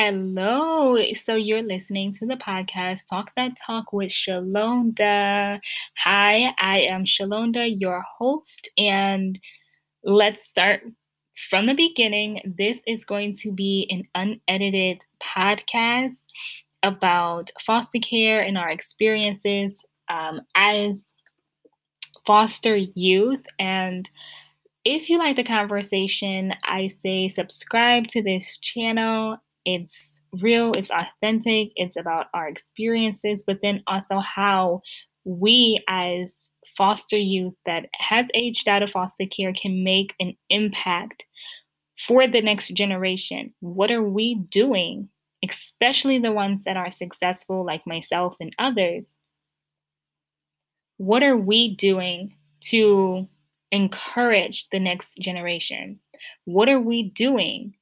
Hello. So you're listening to the podcast Talk That Talk with Shalonda. Hi, I am Shalonda, your host, and let's start from the beginning. This is going to be an unedited podcast about foster care and our experiences um, as foster youth and if you like the conversation, I say subscribe to this channel it's real, it's authentic, it's about our experiences, but then also how we as foster youth that has aged out of foster care can make an impact for the next generation. What are we doing, especially the ones that are successful, like myself and others? What are we doing to encourage the next generation? What are we doing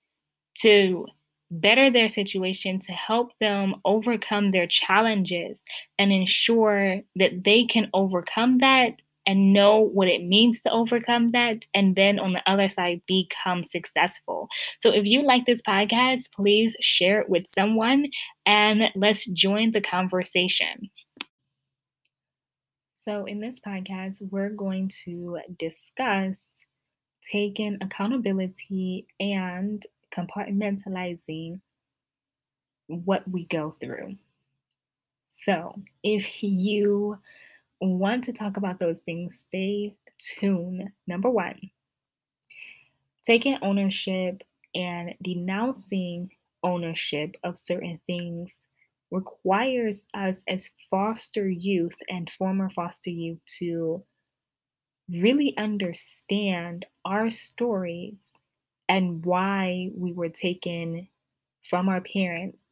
to better their situation to help them overcome their challenges and ensure that they can overcome that and know what it means to overcome that and then on the other side become successful. So if you like this podcast, please share it with someone and let's join the conversation. So in this podcast, we're going to discuss taking accountability and compartmentalizing what we go through. So, if you want to talk about those things, stay tuned. Number one, taking ownership and denouncing ownership of certain things requires us as foster youth and former foster youth to really understand our stories and why we were taken from our parents,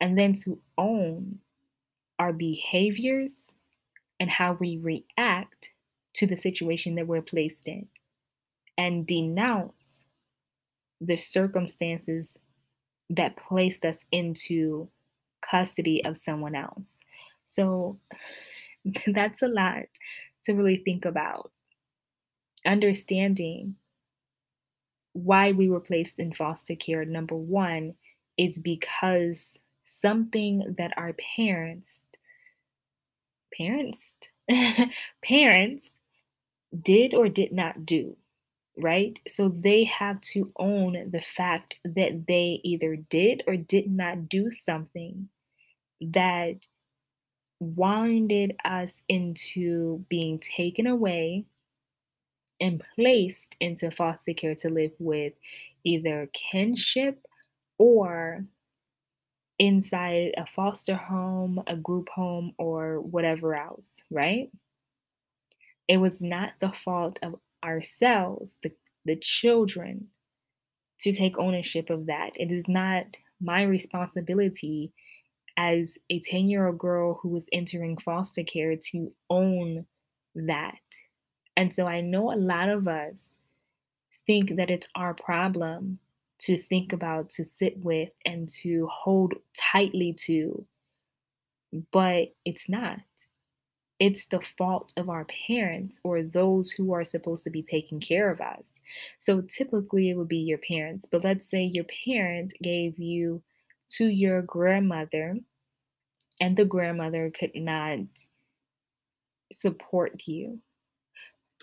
and then to own our behaviors and how we react to the situation that we're placed in, and denounce the circumstances that placed us into custody of someone else. So that's a lot to really think about. Understanding why we were placed in foster care, number one, is because something that our parents, parents, parents did or did not do, right? So they have to own the fact that they either did or did not do something that winded us into being taken away and placed into foster care to live with either kinship or inside a foster home, a group home, or whatever else, right? It was not the fault of ourselves, the, the children, to take ownership of that. It is not my responsibility as a 10 year old girl who was entering foster care to own that and so I know a lot of us think that it's our problem to think about, to sit with, and to hold tightly to, but it's not. It's the fault of our parents or those who are supposed to be taking care of us. So typically it would be your parents, but let's say your parent gave you to your grandmother and the grandmother could not support you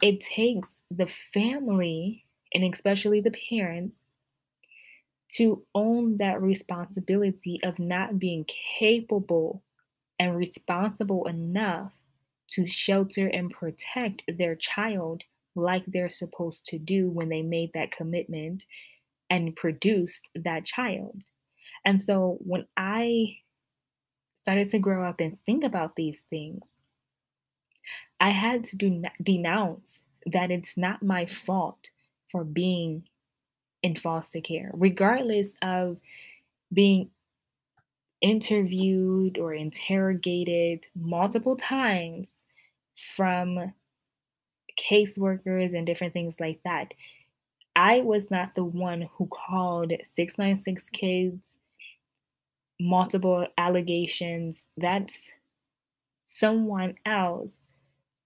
it takes the family and especially the parents to own that responsibility of not being capable and responsible enough to shelter and protect their child like they're supposed to do when they made that commitment and produced that child. And so when I started to grow up and think about these things, I had to do, denounce that it's not my fault for being in foster care, regardless of being interviewed or interrogated multiple times from caseworkers and different things like that. I was not the one who called 696 kids, multiple allegations. That's someone else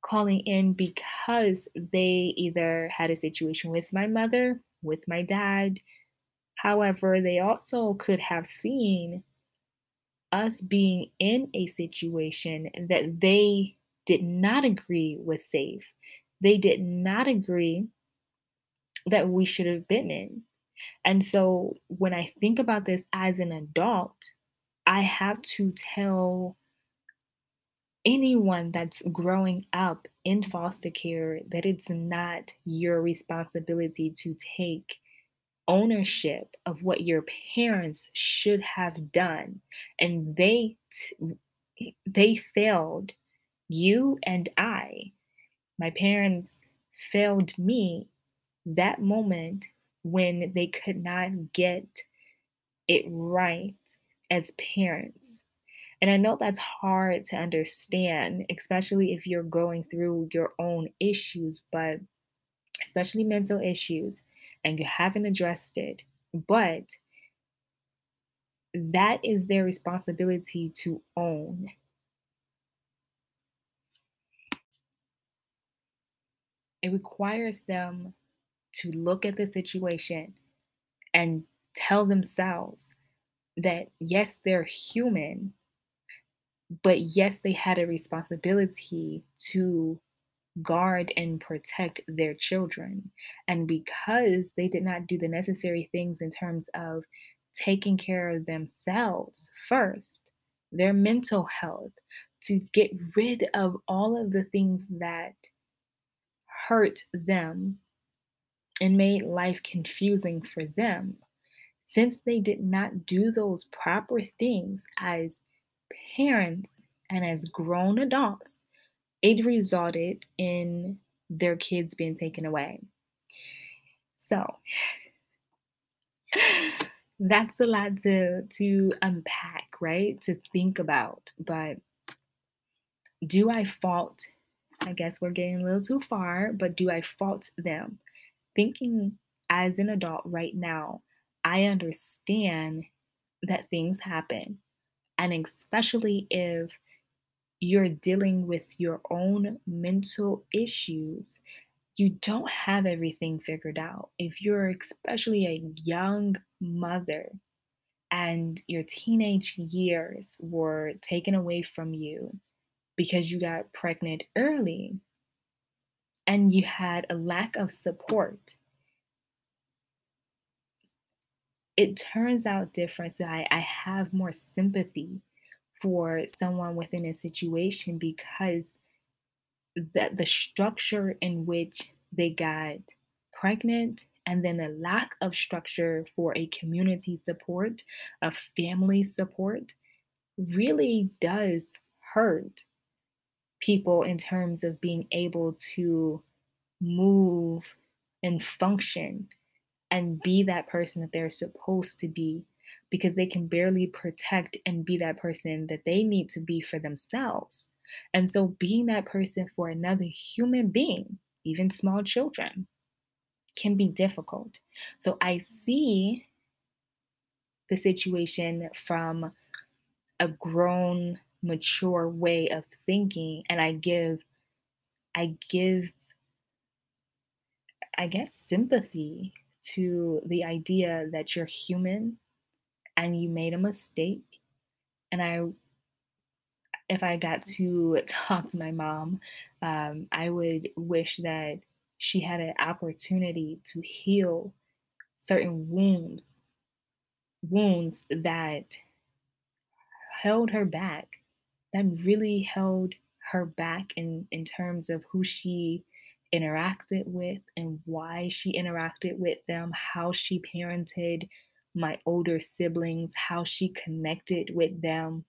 calling in because they either had a situation with my mother, with my dad, However, they also could have seen us being in a situation that they did not agree was safe. They did not agree that we should have been in. And so when I think about this as an adult, I have to tell anyone that's growing up in foster care that it's not your responsibility to take ownership of what your parents should have done. And they t- they failed you and I. My parents failed me that moment when they could not get it right as parents and I know that's hard to understand, especially if you're going through your own issues, but especially mental issues, and you haven't addressed it. But that is their responsibility to own. It requires them to look at the situation and tell themselves that yes, they're human, but yes, they had a responsibility to guard and protect their children. And because they did not do the necessary things in terms of taking care of themselves first, their mental health, to get rid of all of the things that hurt them and made life confusing for them. Since they did not do those proper things as parents and as grown adults, it resulted in their kids being taken away. So that's a lot to to unpack, right? To think about. But do I fault? I guess we're getting a little too far, but do I fault them? Thinking as an adult right now, I understand that things happen. And especially if you're dealing with your own mental issues, you don't have everything figured out. If you're especially a young mother and your teenage years were taken away from you because you got pregnant early and you had a lack of support, it turns out different. So I, I have more sympathy for someone within a situation because that the structure in which they got pregnant and then a lack of structure for a community support, a family support, really does hurt people in terms of being able to move and function and be that person that they're supposed to be because they can barely protect and be that person that they need to be for themselves. And so, being that person for another human being, even small children, can be difficult. So, I see the situation from a grown, mature way of thinking, and I give, I give, I guess, sympathy to the idea that you're human and you made a mistake. And I, if I got to talk to my mom, um, I would wish that she had an opportunity to heal certain wounds, wounds that held her back, that really held her back in, in terms of who she interacted with and why she interacted with them, how she parented my older siblings, how she connected with them.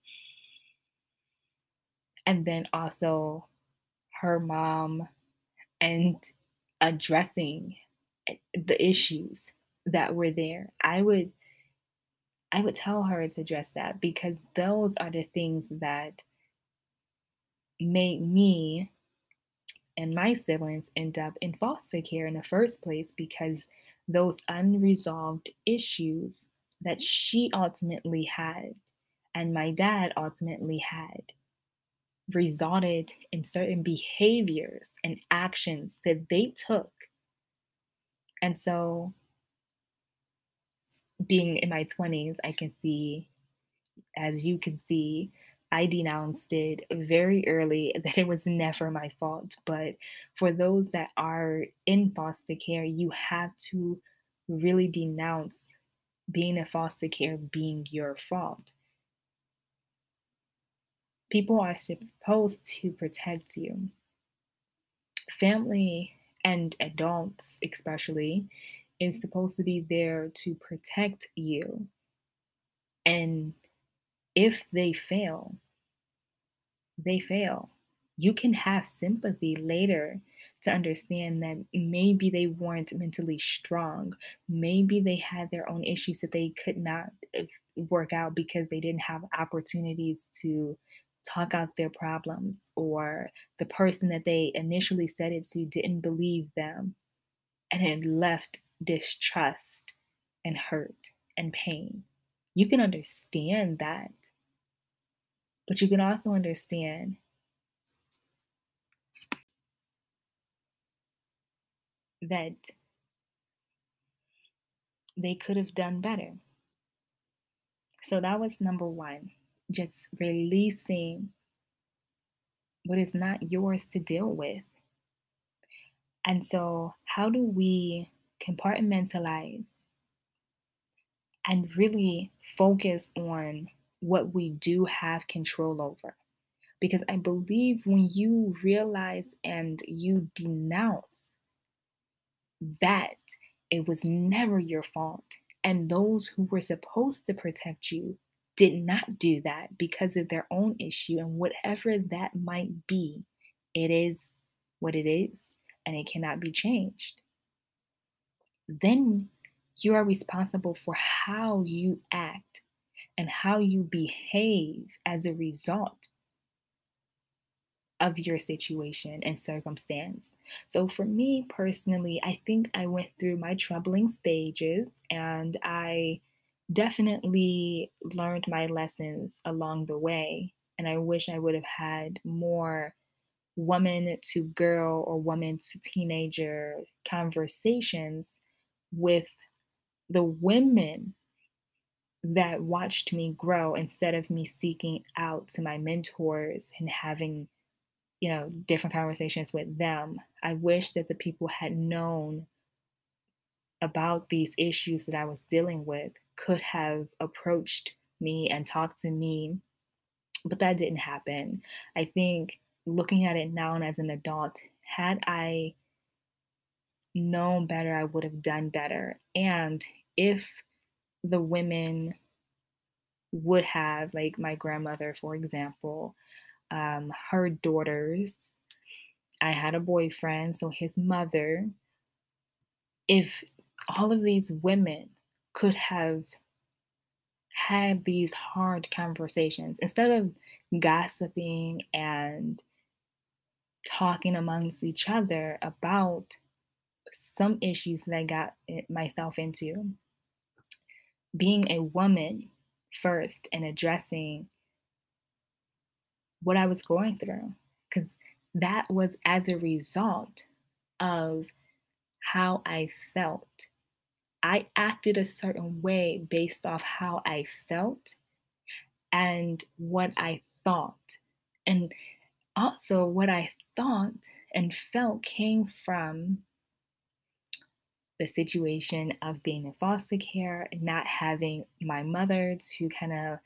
And then also her mom and addressing the issues that were there. I would I would tell her to address that because those are the things that made me and my siblings end up in foster care in the first place because those unresolved issues that she ultimately had and my dad ultimately had resulted in certain behaviors and actions that they took. And so being in my 20s, I can see, as you can see, I denounced it very early that it was never my fault. But for those that are in foster care, you have to really denounce being in foster care being your fault. People are supposed to protect you. Family and adults, especially, is supposed to be there to protect you. And if they fail, they fail. You can have sympathy later to understand that maybe they weren't mentally strong. Maybe they had their own issues that they could not uh, work out because they didn't have opportunities to talk out their problems, or the person that they initially said it to didn't believe them and it left distrust and hurt and pain. You can understand that. But you can also understand that they could have done better. So that was number one, just releasing what is not yours to deal with. And so, how do we compartmentalize and really focus on what we do have control over. Because I believe when you realize and you denounce that it was never your fault, and those who were supposed to protect you did not do that because of their own issue, and whatever that might be, it is what it is, and it cannot be changed. Then you are responsible for how you act and how you behave as a result of your situation and circumstance. So, for me personally, I think I went through my troubling stages and I definitely learned my lessons along the way. And I wish I would have had more woman to girl or woman to teenager conversations with the women that watched me grow instead of me seeking out to my mentors and having you know different conversations with them i wish that the people had known about these issues that i was dealing with could have approached me and talked to me but that didn't happen. I think looking at it now and as an adult had i known better i would have done better and if the women would have, like my grandmother, for example, um, her daughters. I had a boyfriend, so his mother. If all of these women could have had these hard conversations instead of gossiping and talking amongst each other about some issues that I got myself into, being a woman first and addressing what I was going through. Because that was as a result of how I felt. I acted a certain way based off how I felt and what I thought. And also, what I thought and felt came from the situation of being in foster care, not having my mother to kind of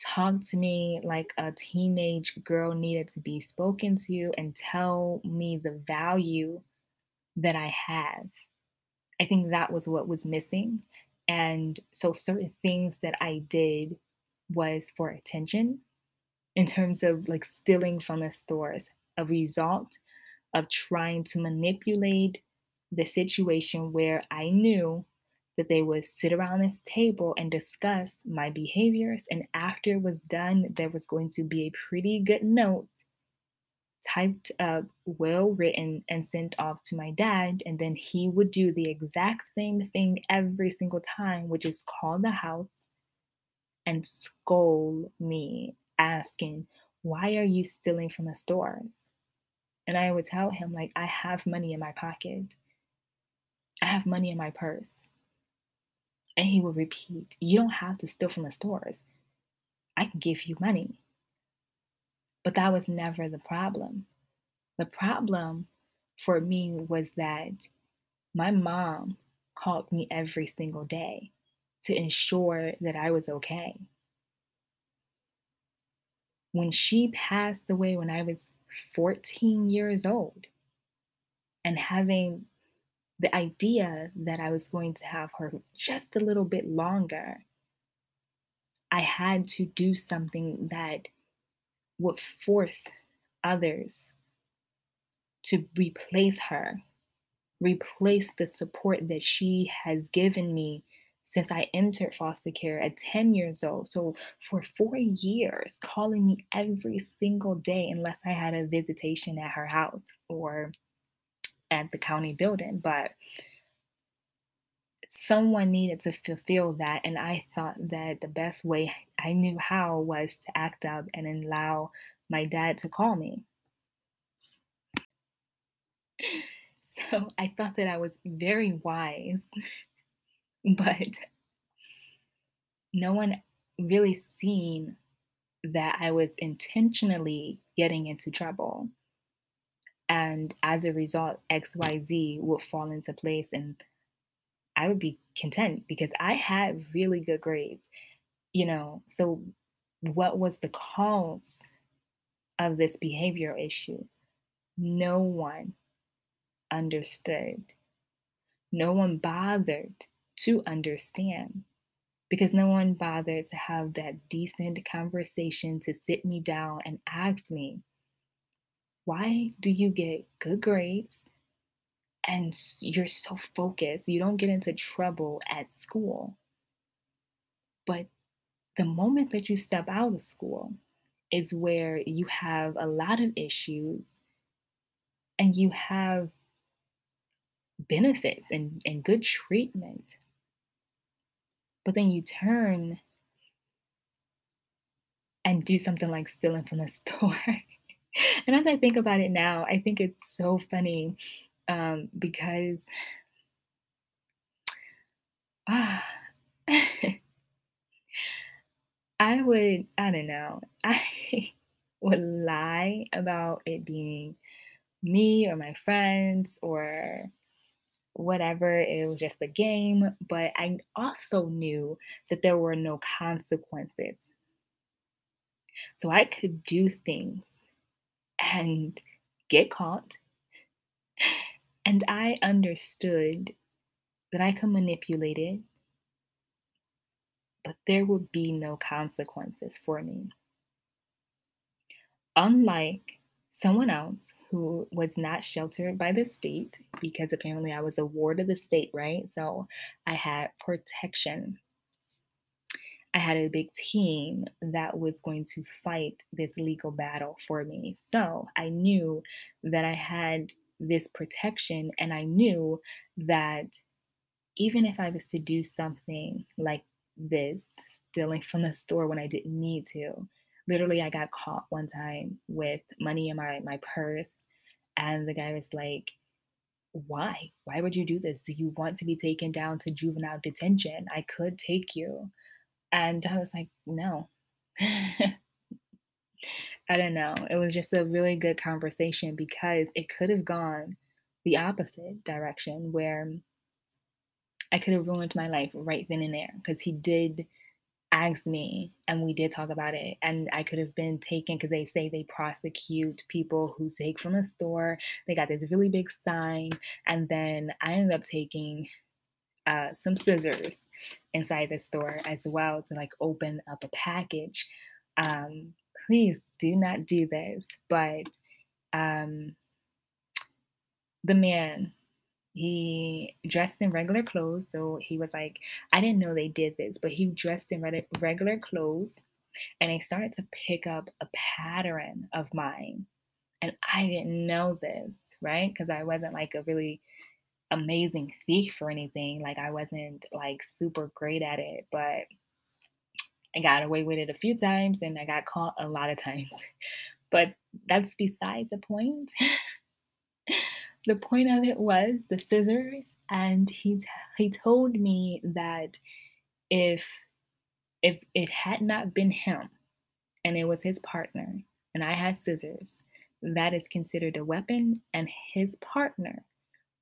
talk to me like a teenage girl needed to be spoken to and tell me the value that I have. I think that was what was missing. And so certain things that I did was for attention in terms of like stealing from the stores, a result of trying to manipulate the situation where I knew that they would sit around this table and discuss my behaviors. And after it was done, there was going to be a pretty good note typed up, well written, and sent off to my dad. And then he would do the exact same thing every single time, which is call the house and scold me, asking, Why are you stealing from the stores? And I would tell him, like, I have money in my pocket. I have money in my purse. And he would repeat, You don't have to steal from the stores. I can give you money. But that was never the problem. The problem for me was that my mom called me every single day to ensure that I was okay. When she passed away when I was 14 years old, and having the idea that I was going to have her just a little bit longer, I had to do something that would force others to replace her, replace the support that she has given me since I entered foster care at 10 years old. So, for four years, calling me every single day, unless I had a visitation at her house or at the county building. But someone needed to fulfill that. And I thought that the best way I knew how was to act up and allow my dad to call me. So I thought that I was very wise, but no one really seen that I was intentionally getting into trouble. And as a result, XYZ would fall into place and I would be content because I had really good grades, you know. So, what was the cause of this behavior issue? No one understood. No one bothered to understand because no one bothered to have that decent conversation to sit me down and ask me, why do you get good grades and you're so focused? You don't get into trouble at school. But the moment that you step out of school is where you have a lot of issues and you have benefits and, and good treatment. But then you turn and do something like stealing from the store. and as I think about it now, I think it's so funny um, because I would, I don't know, I would lie about it being me or my friends or whatever, it was just a game. But I also knew that there were no consequences. So I could do things and get caught. And I understood that I could manipulate it, but there would be no consequences for me. Unlike someone else who was not sheltered by the state because apparently I was a ward of the state, right? So I had protection. I had a big team that was going to fight this legal battle for me. So I knew that I had this protection, and I knew that even if I was to do something like this, stealing from the store when I didn't need to, literally I got caught one time with money in my my purse and the guy was like why? Why would you do this? Do you want to be taken down to juvenile detention? I could take you and i was like no. I don't know. It was just a really good conversation because it could have gone the opposite direction where i could have ruined my life right then and there because he did ask me and we did talk about it and i could have been taken because they say they prosecute people who take from the store. They got this really big sign and then i ended up taking uh, some scissors inside the store as well to like open up a package um, please do not do this but um, the man he dressed in regular clothes. So he was like, I didn't know they did this, but he dressed in regular clothes and they started to pick up a pattern of mine. And I didn't know this, right? Because I wasn't like a really amazing thief or anything. Like I wasn't like super great at it, but I got away with it a few times and I got caught a lot of times. but that's beside the point. the point of it was the scissors, and he he told me that if if it had not been him and it was his partner and I had scissors, that is considered a weapon, and his partner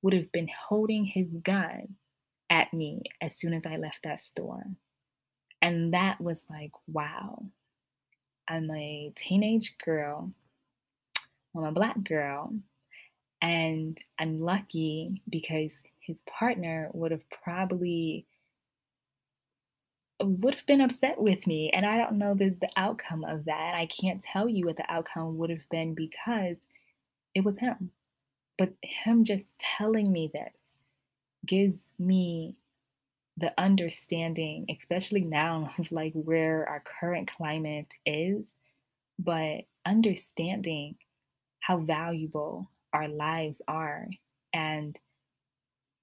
would have been holding his gun at me as soon as I left that store. And that was like, wow, I'm a teenage girl, I'm a black girl, and I'm lucky because his partner would have probably would have been upset with me. And i don't know the, the outcome of that. I can't tell you what the outcome would have been because it was him but him just telling me this gives me the understanding especially now of like where our current climate is but understanding how valuable our lives are and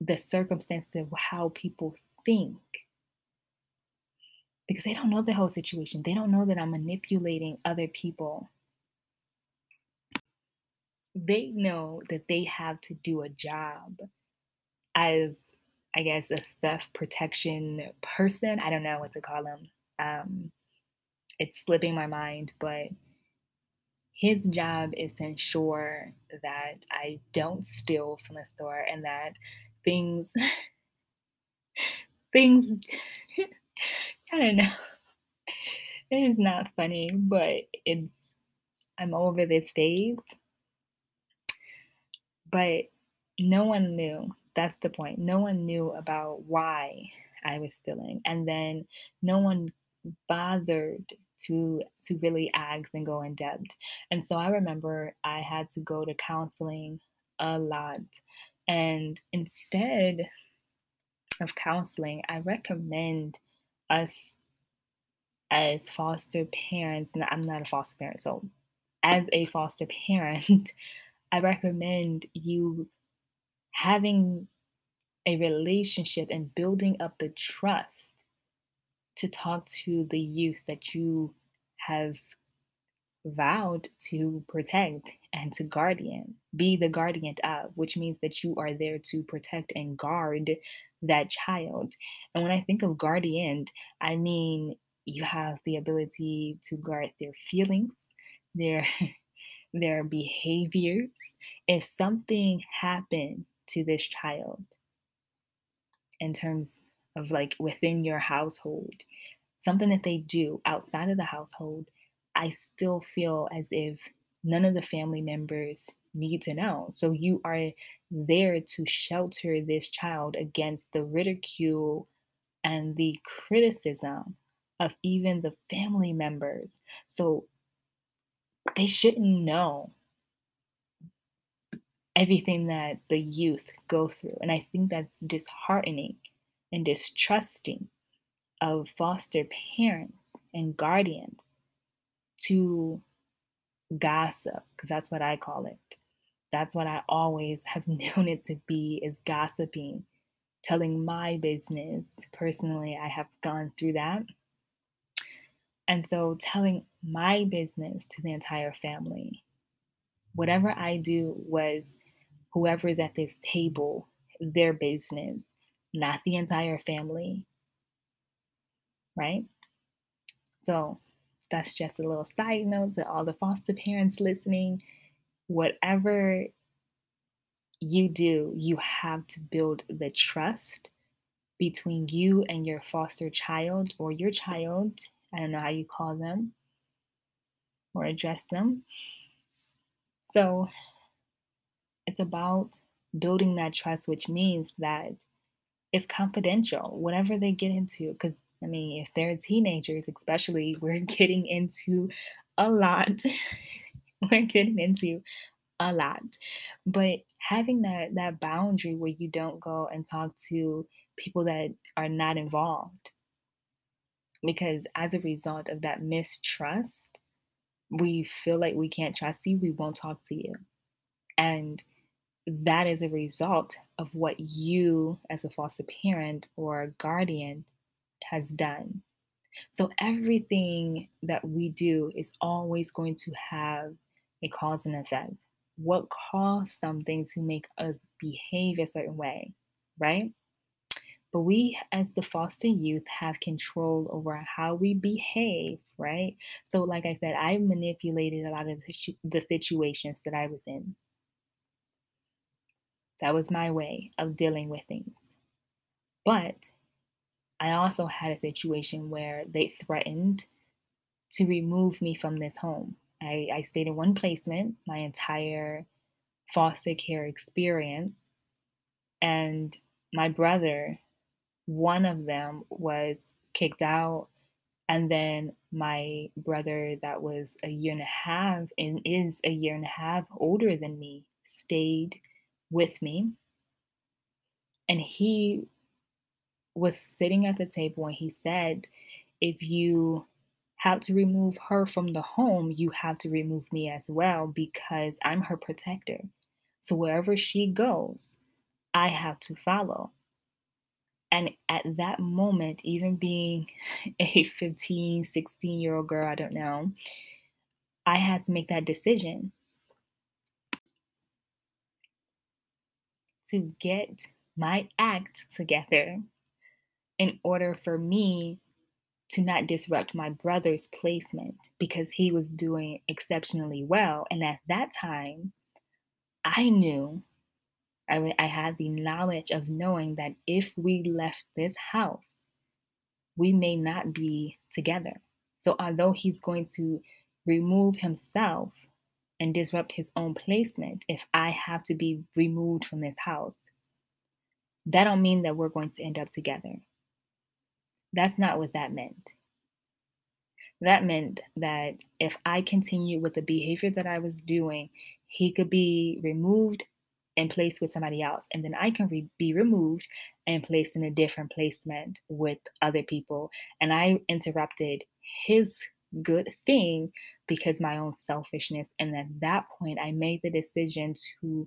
the circumstances of how people think because they don't know the whole situation. They don't know that I'm manipulating other people. They know that they have to do a job as, I guess, a theft protection person. I don't know what to call him. Um, it's slipping my mind, but his job is to ensure that I don't steal from the store and that things things I don't know. It is not funny, but it's I'm over this phase. But no one knew. That's the point. No one knew about why I was stealing. And then no one bothered to to really ask and go in depth. And so I remember I had to go to counseling a lot. And instead of counseling, I recommend us as foster parents, and I'm not a foster parent, so as a foster parent, I recommend you having a relationship and building up the trust to talk to the youth that you have vowed to protect and to guardian, be the guardian of, which means that you are there to protect and guard that child. And when I think of guardian, I mean you have the ability to guard their feelings, their their behaviors. If something happened to this child in terms of like within your household, something that they do outside of the household I still feel as if none of the family members need to know. So you are there to shelter this child against the ridicule and the criticism of even the family members. So they shouldn't know everything that the youth go through. And I think that's disheartening and distrusting of foster parents and guardians to gossip because that's what I call it. That's what I always have known it to be is gossiping, telling my business. Personally, I have gone through that. And so telling my business to the entire family. Whatever I do was whoever is at this table, their business, not the entire family. Right? So that's just a little side note to all the foster parents listening. Whatever you do, you have to build the trust between you and your foster child or your child. I don't know how you call them or address them. So it's about building that trust, which means that it's confidential, whatever they get into. Because I mean, if they're teenagers, especially, we're getting into a lot. we're getting into a lot. But having that that boundary where you don't go and talk to people that are not involved. Because as a result of that mistrust, we feel like we can't trust you, we won't talk to you. And that is a result of what you, as a foster parent or guardian, has done. So everything that we do is always going to have a cause and effect. what caused something to make us behave a certain way, right? But we, as the foster youth, have control over how we behave, right? So, like I said, I manipulated a lot of the, situations that I was in. That was my way of dealing with things. But I also had a situation where they threatened to remove me from this home. I, I stayed in one placement my entire foster care experience. And my brother, one of them was kicked out. And then my brother, that was a year and a half and is a year and a half older than me, stayed with me. And he was sitting at the table and he said, If you have to remove her from the home, you have to remove me as well because I'm her protector. So wherever she goes, I have to follow. And at that moment, even being a 15, 16 year old girl, I don't know, I had to make that decision to get my act together in order for me to not disrupt my brother's placement because he was doing exceptionally well. And at that time, I knew, I, I had the knowledge of knowing that if we left this house, we may not be together. So, although he's going to remove himself and disrupt his own placement if I have to be removed from this house, that don't mean that we're going to end up together. That's not what that meant. That meant that if I continued with the behavior that I was doing, he could be removed and placed with somebody else. And then I can re- be removed and placed in a different placement with other people. And I interrupted his good thing because my own selfishness. And at that point, I made the decision to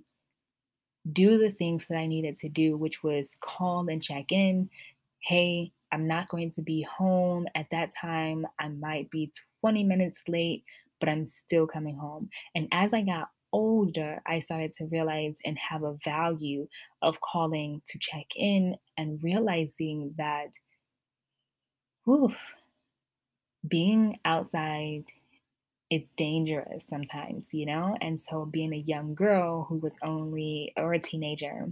do the things that I needed to do, which was call and check in. Hey, I'm not going to be home at that time. I might be 20 minutes late, but I'm still coming home. And as I got older, I started to realize and have a value of calling to check in and realizing that whew, being outside it's dangerous sometimes, you know? And so being a young girl who was only or a teenager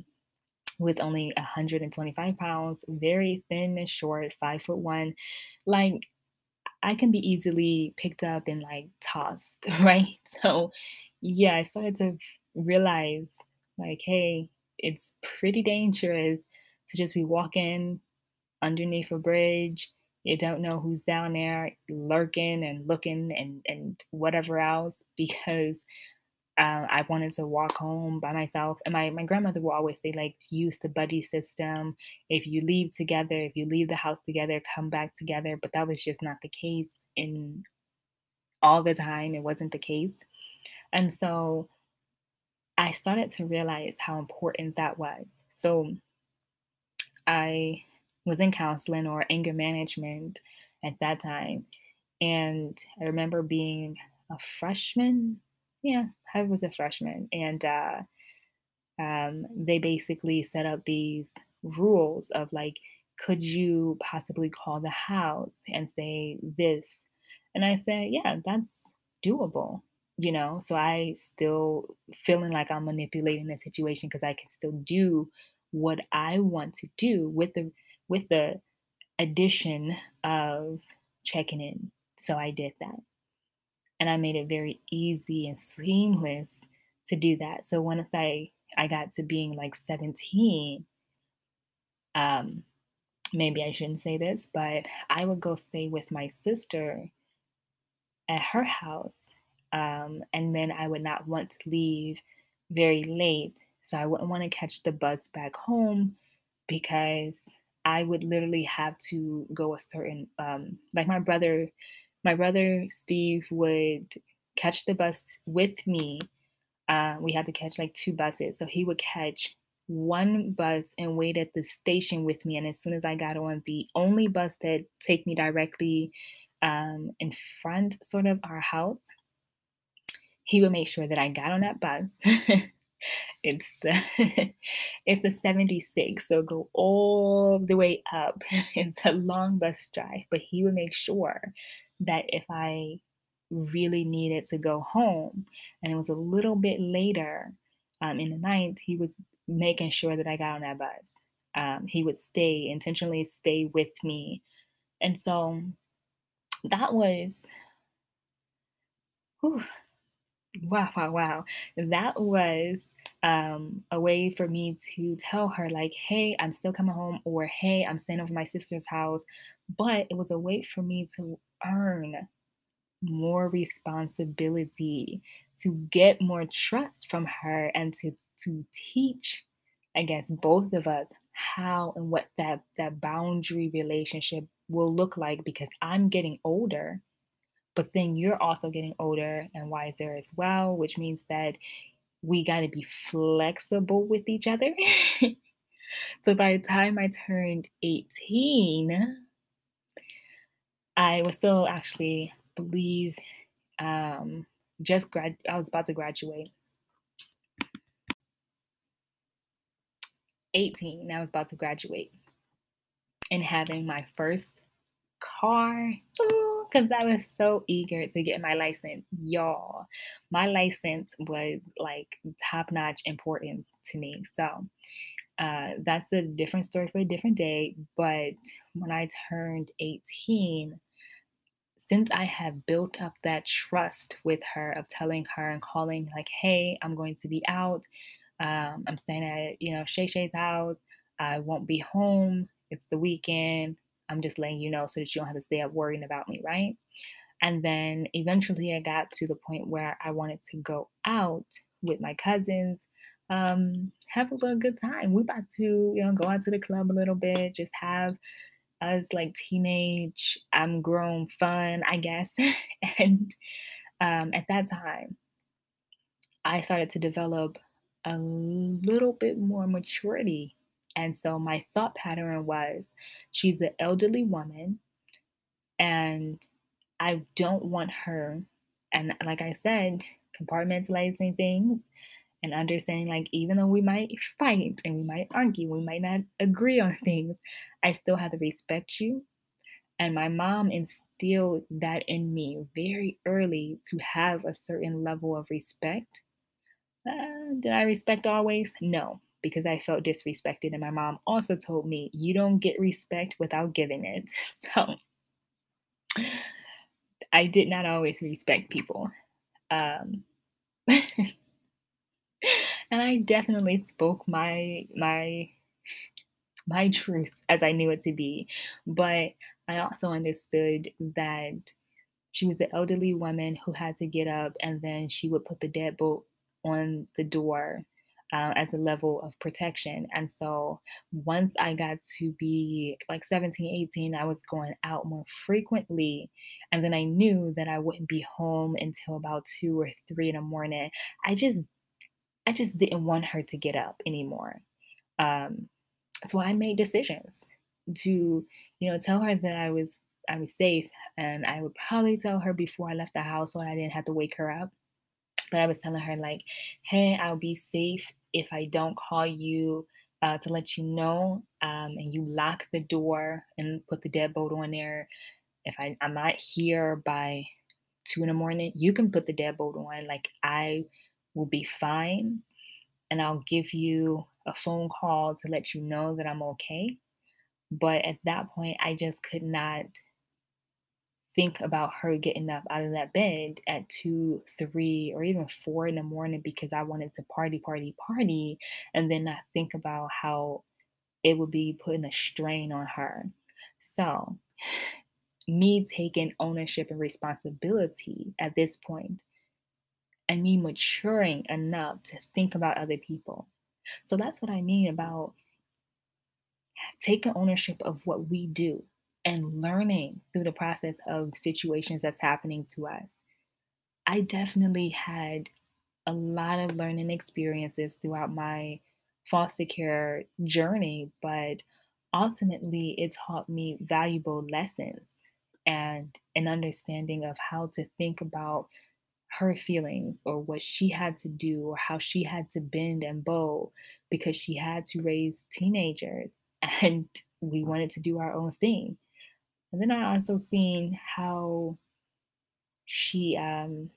was only 125 pounds, very thin and short, five foot one. Like, I can be easily picked up and like tossed, right? So, yeah, I started to realize, like, hey, it's pretty dangerous to just be walking underneath a bridge. You don't know who's down there lurking and looking and, and whatever else because uh, I wanted to walk home by myself. And my, my grandmother would always say, like, use the buddy system. If you leave together, if you leave the house together, come back together. But that was just not the case in all the time. It wasn't the case. And so I started to realize how important that was. So I was in counseling or anger management at that time. And I remember being a freshman yeah, I was a freshman, and uh, um, they basically set up these rules of like, could you possibly call the house and say this? And I said, yeah, that's doable, you know. So I still feeling like I'm manipulating the situation because I can still do what I want to do with the with the addition of checking in. So I did that and I made it very easy and seamless to do that. So once I I got to being like 17, um, maybe I shouldn't say this, but I would go stay with my sister at her house, um, and then I would not want to leave very late, so I wouldn't want to catch the bus back home because I would literally have to go a certain um, like my brother my brother Steve would catch the bus with me. Uh, we had to catch like two buses. So he would catch one bus and wait at the station with me. And as soon as I got on the only bus that take me directly um, in front, sort of our house, he would make sure that I got on that bus. it's the it's the 76, so go all the way up. It's a long bus drive, but he would make sure that if I really needed to go home and it was a little bit later um, in the night, he was making sure that I got on that bus. Um, he would stay, intentionally stay with me. And so that was, whew, wow, wow, wow. That was um, a way for me to tell her, like, hey, I'm still coming home, or hey, I'm staying over my sister's house. But it was a way for me to earn more responsibility, to get more trust from her, and to to teach, I guess, both of us how and what that that boundary relationship will look like because I'm getting older, but then you're also getting older and wiser as well, which means that we got to be flexible with each other. so by the time I turned 18, I was still actually believe um, just grad. I was about to graduate. 18, I was about to graduate and having my first car because I was so eager to get my license. Y'all, my license was like top notch importance to me. So uh, that's a different story for a different day. But when I turned 18, since I have built up that trust with her of telling her and calling, like, hey, I'm going to be out. Um, I'm staying at, you know, Shay Shay's house. I won't be home. It's the weekend. I'm just letting you know so that you don't have to stay up worrying about me, right? And then eventually I got to the point where I wanted to go out with my cousins, um, have a little good time. We about to, you know, go out to the club a little bit, just have us like teenage, I'm grown fun, I guess. and um, at that time, I started to develop a little bit more maturity. And so my thought pattern was she's an elderly woman, and I don't want her, and like I said, compartmentalizing things and understanding like even though we might fight and we might argue, we might not agree on things, I still have to respect you. And my mom instilled that in me very early to have a certain level of respect. Uh, did I respect always? No, because I felt disrespected. And my mom also told me, you don't get respect without giving it. So I did not always respect people. Um, and I definitely spoke my my my truth as I knew it to be. But I also understood that she was an elderly woman who had to get up and then she would put the deadbolt on the door uh, as a level of protection. And so once I got to be like 17, 18, I was going out more frequently. And then I knew that I wouldn't be home until about two or three in the morning. I just I just didn't want her to get up anymore. Um, so I made decisions to, you know, tell her that I was I was safe, and I would probably tell her before I left the house so I didn't have to wake her up. But I was telling her like, "Hey, I'll be safe if I don't call you uh, to let you know, um, and you lock the door and put the deadbolt on there. If I, I'm not here by two in the morning, you can put the deadbolt on. Like I will be fine. And I'll give you a phone call to let you know that I'm okay. But at that point, I just could not think about her getting up out of that bed at two, three, or even four in the morning because I wanted to party, party, party, and then not think about how it would be putting a strain on her. So, me taking ownership and responsibility at this point and me maturing enough to think about other people. So that's what I mean about taking ownership of what we do and learning through the process of situations that's happening to us. I definitely had a lot of learning experiences throughout my foster care journey, but ultimately it taught me valuable lessons and an understanding of how to think about her feelings or what she had to do or how she had to bend and bow because she had to raise teenagers and we wanted to do our own thing. And then I also seen how she um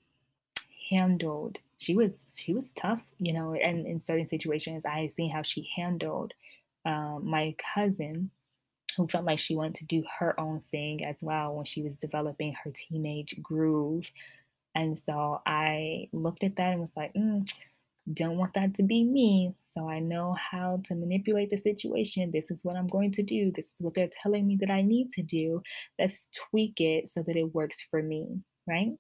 handled she was she was tough, you know, and in certain situations I seen how she handled um, my cousin who felt like she wanted to do her own thing as well when she was developing her teenage groove. And so I looked at that and was like, mm, don't want that to be me. So I know how to manipulate the situation. This is what I'm going to do. This is what they're telling me that I need to do. Let's tweak it so that it works for me, right?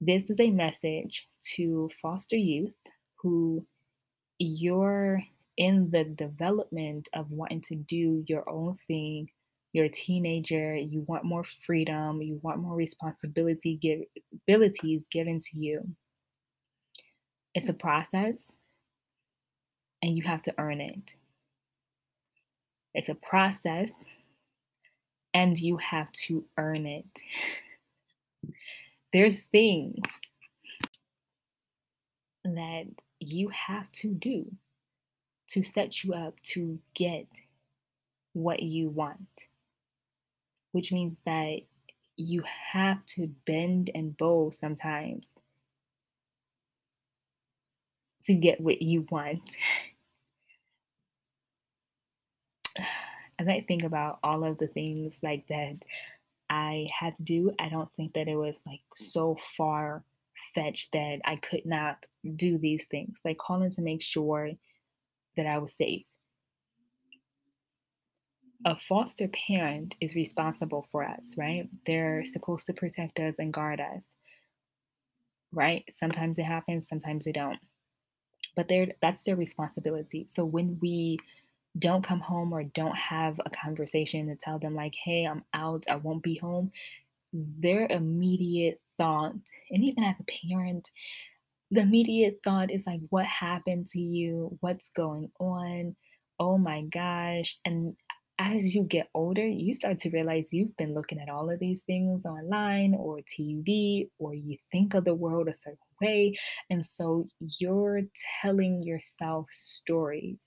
This is a message to foster youth who you're in the development of wanting to do your own thing. You're a teenager, you want more freedom, you want more responsibility, give, abilities given to you. It's a process and you have to earn it. It's a process and you have to earn it. There's things that you have to do to set you up to get what you want, which means that you have to bend and bow sometimes to get what you want. As I think about all of the things like that I had to do, I don't think that it was like so far fetched that I could not do these things, like calling to make sure that I was safe. A foster parent is responsible for us, right? They're supposed to protect us and guard us, right? Sometimes it happens, sometimes it don't. But they're, that's their responsibility. So when we don't come home or don't have a conversation to tell them, like, hey, I'm out, I won't be home, their immediate thought, and even as a parent, the immediate thought is like, what happened to you? What's going on? Oh my gosh. And as you get older, you start to realize you've been looking at all of these things online or TV, or you think of the world a certain way. And so you're telling yourself stories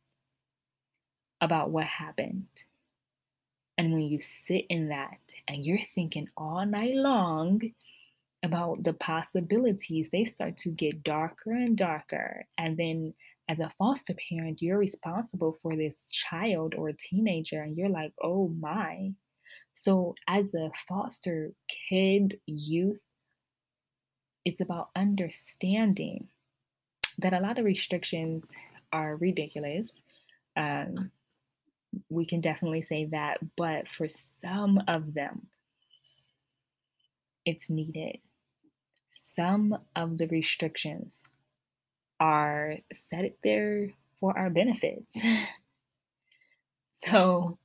about what happened. And when you sit in that and you're thinking all night long, about the possibilities, they start to get darker and darker. And then, as a foster parent, you're responsible for this child or teenager, and you're like, oh my. So, as a foster kid, youth, it's about understanding that a lot of restrictions are ridiculous. Um, we can definitely say that, but for some of them, it's needed some of the restrictions are set there for our benefits. so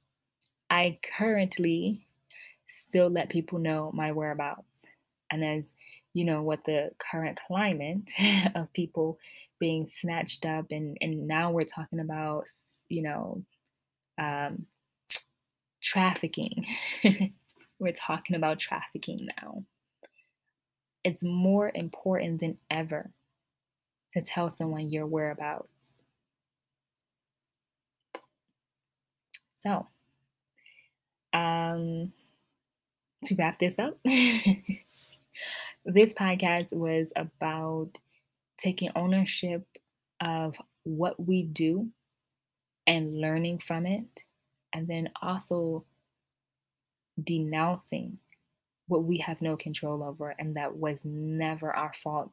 I currently still let people know my whereabouts. And as you know, what the current climate of people being snatched up, and, and now we're talking about, you know, um, trafficking. we're talking about trafficking now it's more important than ever to tell someone your whereabouts. So, um, to wrap this up, this podcast was about taking ownership of what we do and learning from it, and then also denouncing what we have no control over and that was never our fault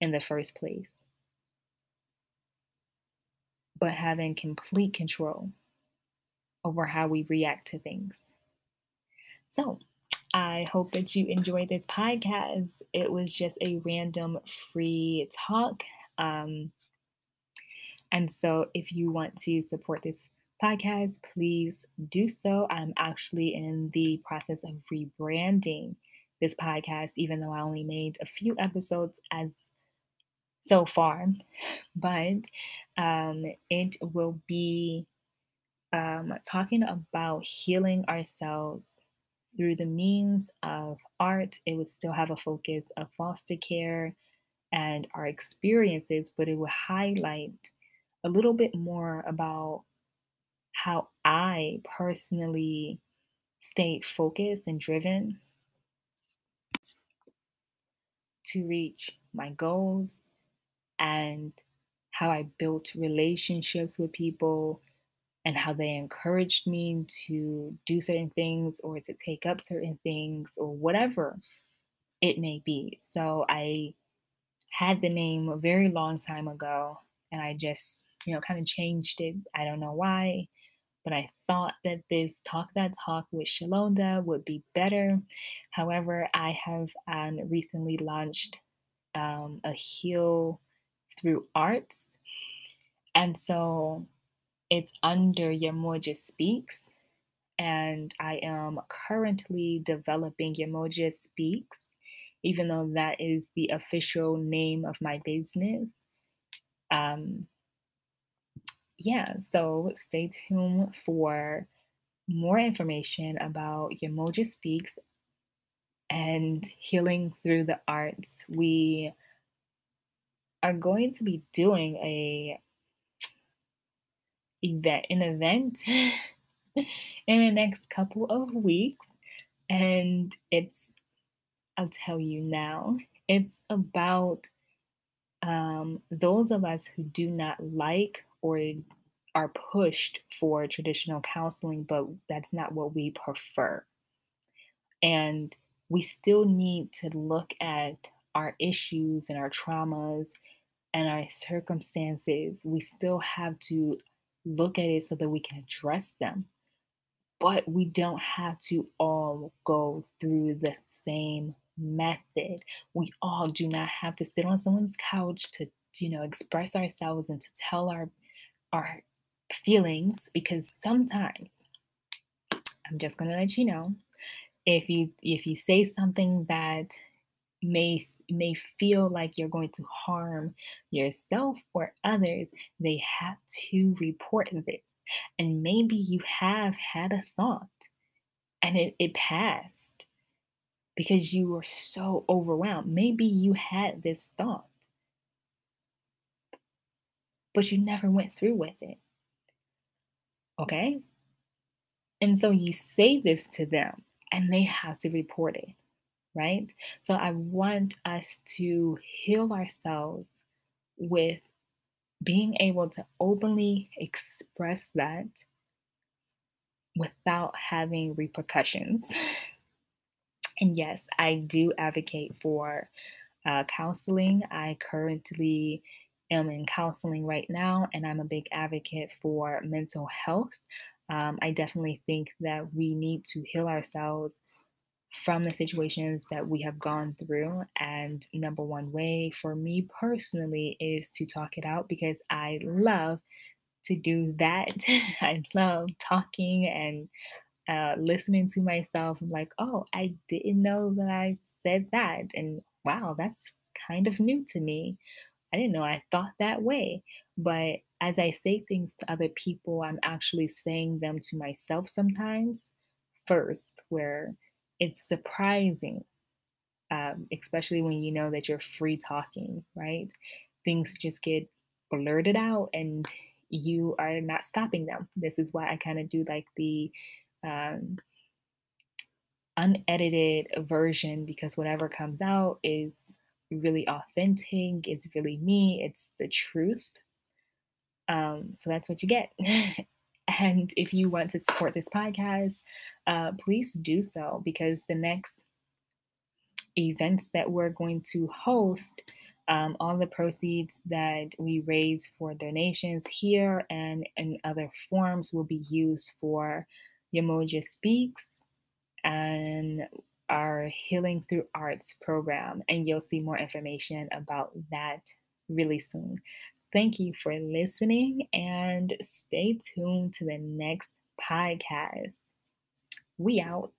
in the first place. But having complete control over how we react to things. So, I hope that you enjoyed this podcast. It was just a random free talk. Um, and so, if you want to support this podcast, please do so. I'm actually in the process of rebranding this podcast, even though I only made a few episodes as so far, but um, it will be um, talking about healing ourselves through the means of art, it would still have a focus of foster care and our experiences, but it would highlight a little bit more about how I personally stayed focused and driven to reach my goals and how I built relationships with people and how they encouraged me to do certain things or to take up certain things or whatever it may be. So I had the name a very long time ago and I just, you know, kind of changed it. I don't know why, but I thought that this Talk That Talk with Shalonda would be better. However, I have um, recently launched um, a Heal Through Arts. And so it's under Yamoja Speaks, and I am currently developing Yamoja Speaks, even though that is the official name of my business. Um, yeah, so stay tuned for more information about Yamoja Speaks and healing through the arts. We are going to be doing a event an event in the next couple of weeks and it's I'll tell you now it's about um, those of us who do not like or are pushed for traditional counseling, but that's not what we prefer. And we still need to look at our issues and our traumas and our circumstances. We still have to look at it so that we can address them. But we don't have to all go through the same method. We all do not have to sit on someone's couch to, you know, express ourselves and to tell our our feelings because sometimes I'm just going to let you know if you if you say something that may may feel like you're going to harm yourself or others, they have to report this. And maybe you have had a thought and it, it passed because you were so overwhelmed. Maybe you had this thought, but you never went through with it. Okay? And so you say this to them and they have to report it right? So I want us to heal ourselves with being able to openly express that without having repercussions. and yes, I do advocate for uh, counseling. I currently am in counseling right now, and I'm a big advocate for mental health. Um, I definitely think that we need to heal ourselves from the situations that we have gone through. And number one way for me personally is to talk it out because I love to do that. I love talking and uh, listening to myself. I'm like, oh, I didn't know that I said that. And wow, that's kind of new to me. I didn't know I thought that way. But as I say things to other people, I'm actually saying them to myself sometimes first, where it's surprising, um, especially when you know that you're free talking, right? Things just get blurted out and you are not stopping them. This is why I kind of do like the um, unedited version because whatever comes out is really authentic, it's really me, it's the truth. Um, so that's what you get. And if you want to support this podcast, uh, please do so because the next events that we're going to host, um, all the proceeds that we raise for donations here and in other forms will be used for Yamoja Speaks and our Healing Through Arts program. And you'll see more information about that really soon. Thank you for listening and stay tuned to the next podcast. We out.